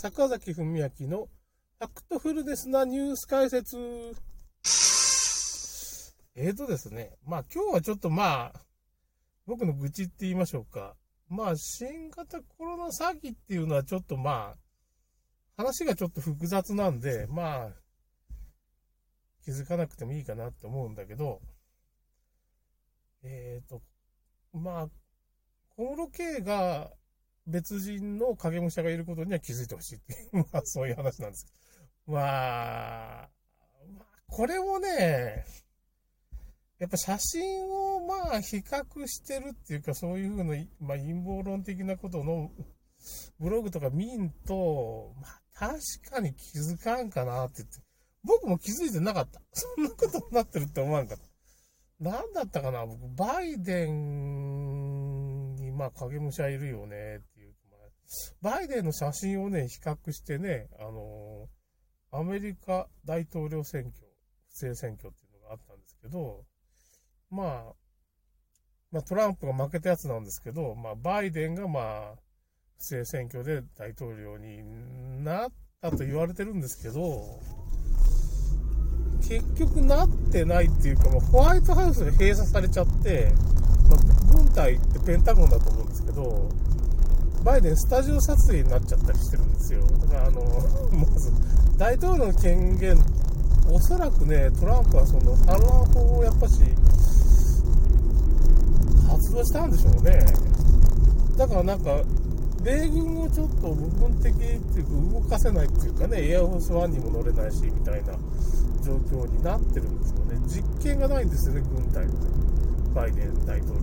坂崎文明のファクトフルネスなニュース解説。えーとですね、まあ今日はちょっとまあ、僕の愚痴って言いましょうか。まあ、新型コロナ詐欺っていうのはちょっとまあ、話がちょっと複雑なんで、まあ、気づかなくてもいいかなって思うんだけど、えっ、ー、と、まあ、小室圭が別人の影武者がいることには気づいてほしいっていう、まあそういう話なんですけど。まあ、まあ、これをね、やっぱ写真をまあ比較してるっていうか、そういうふうな、まあ陰謀論的なことのブログとか見んと、まあ確かに気づかんかなって言って、僕も気づいてなかった。そんなことになってるって思わんかった。なんだったかな僕、バイデンにまあ影武者いるよねって。バイデンの写真をね、比較してね、あのー、アメリカ大統領選挙、不正選挙っていうのがあったんですけど、まあ、まあ、トランプが負けたやつなんですけど、まあ、バイデンがまあ、不正選挙で大統領になったと言われてるんですけど、結局なってないっていうか、まあ、ホワイトハウスが閉鎖されちゃって、まあ、軍隊ってペンタゴンだと思うんですけど、バイデンスタジオ撮影になっちゃったりしてるんですよ。だからあの、まず、大統領の権限、おそらくね、トランプはその反乱法をやっぱし、発動したんでしょうね。だからなんか、米軍をちょっと部分的っていうか動かせないっていうかね、エアフォースワンにも乗れないし、みたいな状況になってるんですよね。実権がないんですよね、軍隊のね。バイデン大統領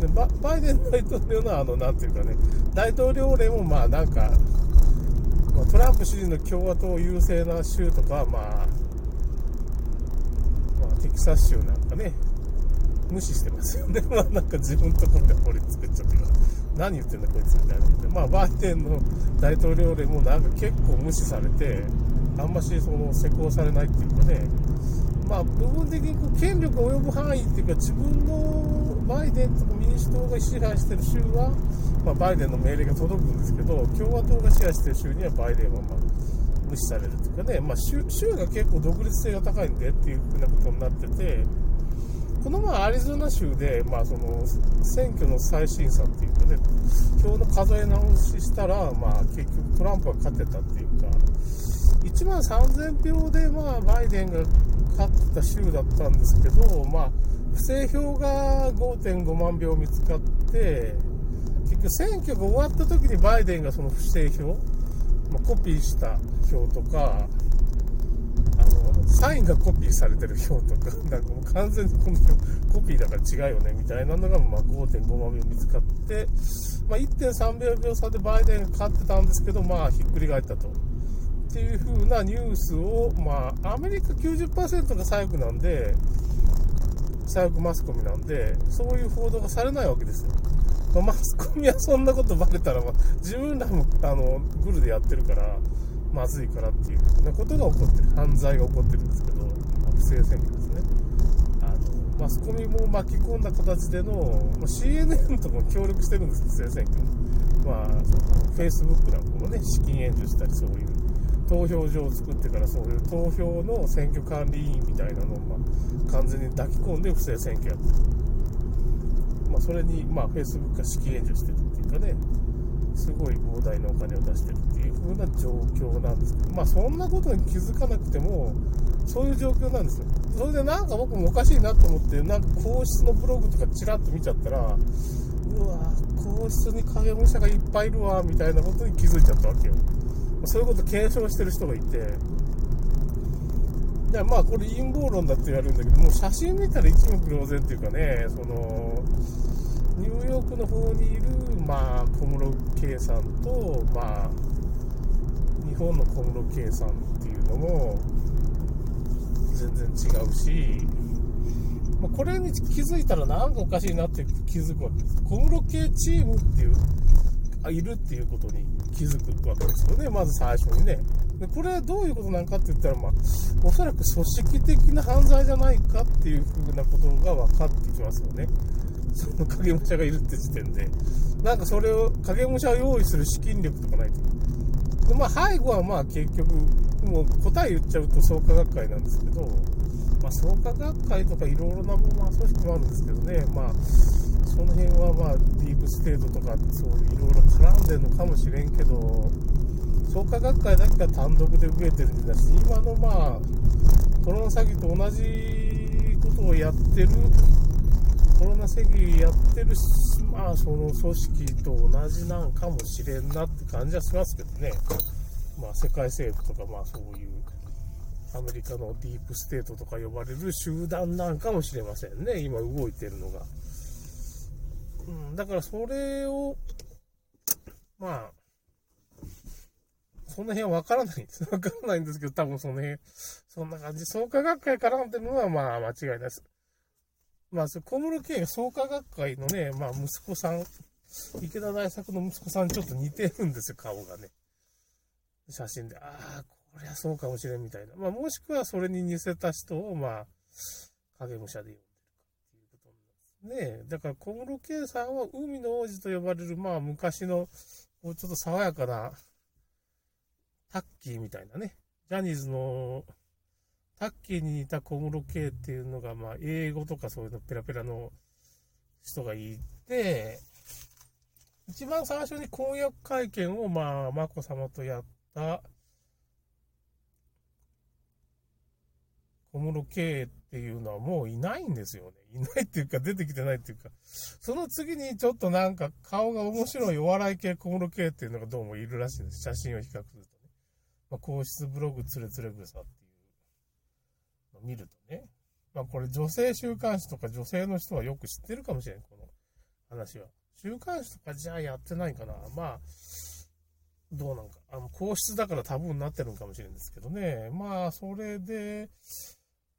でババイデン大統領のあの、なんていうかね、大統領令もまあなんか、まあ、トランプ支持の共和党優勢な州とかまあ、まあ、テキサス州なんかね、無視してますよね。まあなんか自分のところで法律作っちゃってから、何言ってんだこいつみたいなで。まあバイデンの大統領令もなんか結構無視されて、あんましその施行されないっていうかね、まあ部分的にこう権力及ぶ範囲っていうか自分のバイデンとか民主党が支配してる州は、まあ、バイデンの命令が届くんですけど、共和党が支配してる州にはバイデンはま無視されるというかね、まあ州、州が結構独立性が高いんでっていうふうなことになってて、この前アリゾナ州で、まあ、その選挙の最新さっていうかね、票の数え直ししたら、まあ、結局トランプが勝てたっていうか、1万3000票で、まあ、バイデンが勝ってた州だったんですけど、まあ、不正票が5.5万票見つかって、結局選挙が終わった時にバイデンがその不正票、まあ、コピーした票とか、あのサインがコピーされてる表とか、なんかもう完全にこの、コピーだから違うよね、みたいなのが、まあ、5.5万秒見つかって、まあ、1.3秒差でバイデンが勝ってたんですけど、まあ、ひっくり返ったと。っていう風なニュースを、まあ、アメリカ90%が左翼なんで、左翼マスコミなんで、そういう報道がされないわけですよ。まあ、マスコミはそんなことバレたら、まあ、自分らも、あの、グルでやってるから、まずいからっていうなことが起こってる。犯罪が起こってるんですけど、まあ不正選挙ですね。あのマスコミも巻き込んだ形での、まあ、CNN とかも協力してるんですよ不正選挙にまあその Facebook なんかもね資金援助したりそういう投票所を作ってからそういう投票の選挙管理委員みたいなのを、まあ、完全に抱き込んで不正選挙やってる、まあ、それに、まあ、Facebook が資金援助してるっていうかねすごい膨大なお金を出してるっていう風な状況なんですけど、まあそんなことに気づかなくても、そういう状況なんですよ。それでなんか僕もおかしいなと思って、なんか皇室のブログとかちらっと見ちゃったら、うわ皇室に影武者がいっぱいいるわ、みたいなことに気づいちゃったわけよ。そういうこと検証してる人がいて、でまあこれ陰謀論だって言われるんだけど、もう写真見たら一目瞭然っていうかね、その、ニューヨークの方にいる、まあ、小室圭さんと、まあ、日本の小室圭さんっていうのも全然違うし、まあ、これに気づいたらなんかおかしいなって気づくわけです。小室圭チームっていう、いるっていうことに気づくわけですよね、まず最初にね。でこれはどういうことなんかって言ったら、まあ、おそらく組織的な犯罪じゃないかっていうふうなことが分かってきますよね。その影武者がいるって時点で、なんかそれを、影武者を用意する資金力とかないと。でまあ、背後はまあ結局、もう答え言っちゃうと創価学会なんですけど、まあ、創価学会とかいろいろなもの、まあ、組織もあるんですけどね、まあ、その辺はまあ、ディープステートとか、そういろいろ絡んでるのかもしれんけど、創価学会だけが単独で受けてるんじゃなし、今のまあ、コロナ詐欺と同じことをやってる、コロナ詐欺やってるまあ、その組織と同じなんかもしれんなって感じはしますけどね。まあ、世界政府とか、まあ、そういう、アメリカのディープステートとか呼ばれる集団なんかもしれませんね。今動いてるのが。うん、だからそれを、まあ、その辺はわからないんです。わからないんですけど、多分その辺、そんな感じ。創価学会絡んでるのは、まあ、間違いないです。まあ、小室圭が創価学会のね、まあ、息子さん、池田大作の息子さんちょっと似てるんですよ、顔がね。写真で、ああ、こりゃそうかもしれんみたいな。まあ、もしくはそれに似せた人を、まあ、影武者で呼ね。だから小室圭さんは海の王子と呼ばれる、まあ、昔の、こうちょっと爽やかな、タッキーみたいなね、ジャニーズの、タッキーに似た小室圭っていうのが、まあ、英語とかそういうのペラペラの人がいて、一番最初に婚約会見を、まあ、眞子さまとやった小室圭っていうのはもういないんですよね。いないっていうか、出てきてないっていうか、その次にちょっとなんか顔が面白いお笑い系小室圭っていうのがどうもいるらしいんです。写真を比較するとね。まあ、皇室ブログつれつれ草っていうのを見るとね。まあこれ女性週刊誌とか女性の人はよく知ってるかもしれん、この話は。週刊誌とかじゃあやってないかな。まあ、どうなんか。あの、皇室だからタブーになってるんかもしれんですけどね。まあ、それで、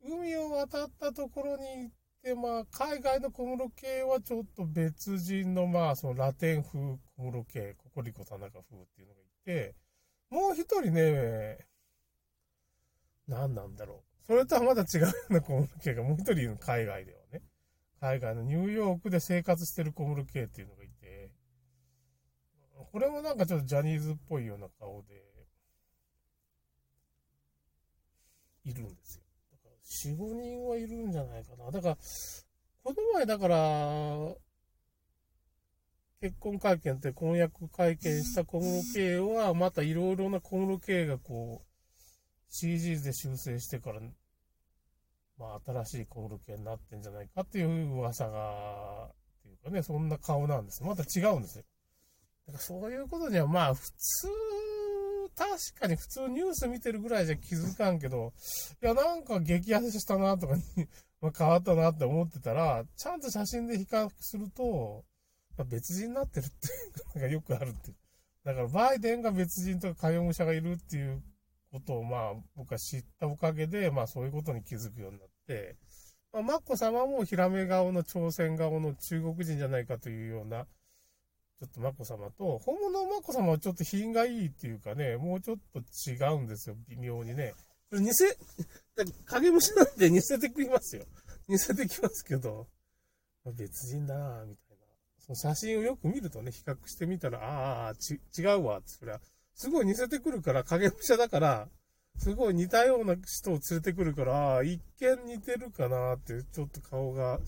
海を渡ったところに行って、まあ、海外の小室系はちょっと別人の、まあ、そのラテン風小室系、ココリコ田中風っていうのがいて、もう一人ね、何なんだろう。それとはまだ違うような小室系がもう一人いる海外ではね。海外のニューヨークで生活してる小室圭っていうのがいて、これもなんかちょっとジャニーズっぽいような顔で、いるんですよ。4、5人はいるんじゃないかな。だから、この前だから、結婚会見って婚約会見した小室圭は、またいろいろな小室圭がこう、CG で修正してからまあ、新しいコール系になってんじゃないかっていう噂が、っていうかね、そんな顔なんです。また違うんですよ。だからそういうことには、まあ、普通、確かに普通ニュース見てるぐらいじゃ気づかんけど、いや、なんか激痩せしたなとかに ま変わったなって思ってたら、ちゃんと写真で比較すると、まあ、別人になってるっていうのがよくあるっていう。だから、バイデンが別人とか介護者がいるっていうことを、まあ、僕は知ったおかげで、まあ、そういうことに気づくようになって、まあ、マッコ様もヒラメ顔の朝鮮顔の中国人じゃないかというような、ちょっとマコ様と、本物のマコ様はちょっと品がいいっていうかね、もうちょっと違うんですよ、微妙にね。これ似せ、影虫なんで似せてくりますよ。似せてきますけど、別人だなみたいな。その写真をよく見るとね、比較してみたら、ああ、違うわ、そりゃ、すごい似せてくるから、影武者だから、すごい似たような人を連れてくるから、一見似てるかなって、ちょっと顔が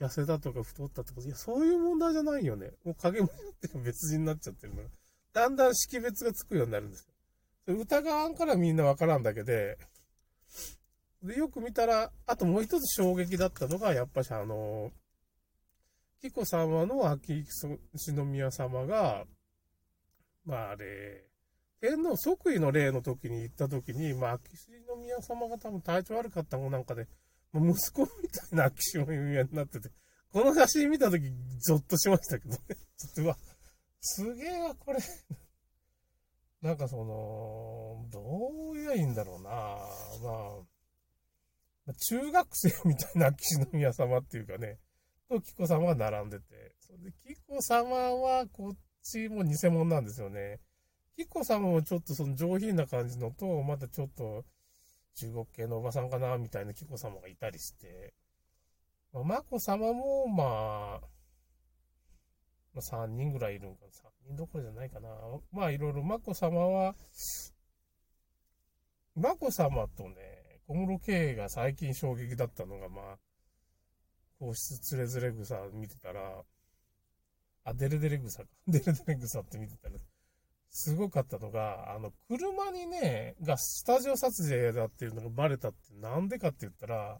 痩せたとか太ったとか、いや、そういう問題じゃないよね。もう影武者って別人になっちゃってるから。だんだん識別がつくようになるんですよ。疑わんからみんなわからんだけで、で、よく見たら、あともう一つ衝撃だったのが、やっぱしあの、紀子様の秋篠宮様が、まああれ、天皇即位の礼の時に行った時に、まあ、秋篠宮様が多分体調悪かったもんなんかで、まあ、息子みたいな秋篠宮になってて、この写真見た時、ゾッとしましたけどね。ちょっと、うわ、すげえわ、これ。なんかその、どう言えばいいんだろうなまあ、中学生みたいな秋篠宮様っていうかね、と紀子様が並んでて、それで紀子様はこっちも偽物なんですよね。キコ様もちょっとその上品な感じのと、またちょっと中国系のおばさんかな、みたいなキコ様がいたりして、まあ、マコ様も、まあ、まあ、3人ぐらいいるんかな。3人どころじゃないかな。まあいろいろ、眞子さまは、眞子さまとね、小室圭が最近衝撃だったのが、まあ、皇室つれづれ草見てたら、あ、デレデレ草か。デレデレ草って見てたら、すごかったのが、あの、車にね、がスタジオ撮影だっていうのがバレたってなんでかって言ったら、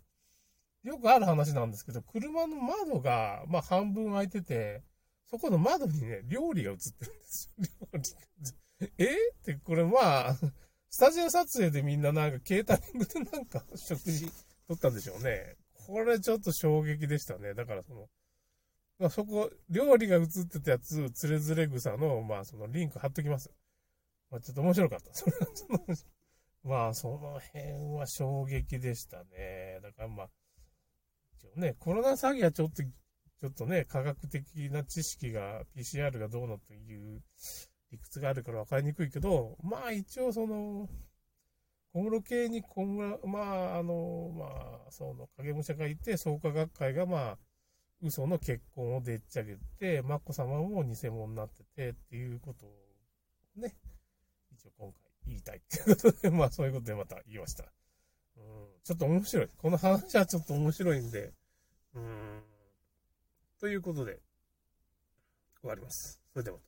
よくある話なんですけど、車の窓が、まあ半分開いてて、そこの窓にね、料理が映ってるんですよ。料理。え？って、これまあ、スタジオ撮影でみんななんかケータリングでなんか食事撮ったんでしょうね。これちょっと衝撃でしたね。だからその、まあ、そこ、料理が映ってたやつ、つれづれ草の、まあそのリンク貼っときます。まあちょっと面白かった。それはその、まあその辺は衝撃でしたね。だからまあ、一応ね、コロナ詐欺はちょっとちょっとね、科学的な知識が、PCR がどうのという理屈があるから分かりにくいけど、まあ一応その、小室系に小室、まああの、まあ、その影武者がいて、創価学会がまあ、嘘の結婚をでっち上げて、眞子さまも偽物になっててっていうことをね、一応今回言いたいっていうことで、まあそういうことでまた言いました。うん、ちょっと面白い。この話はちょっと面白いんで、うん。ということで、終わります。それでは。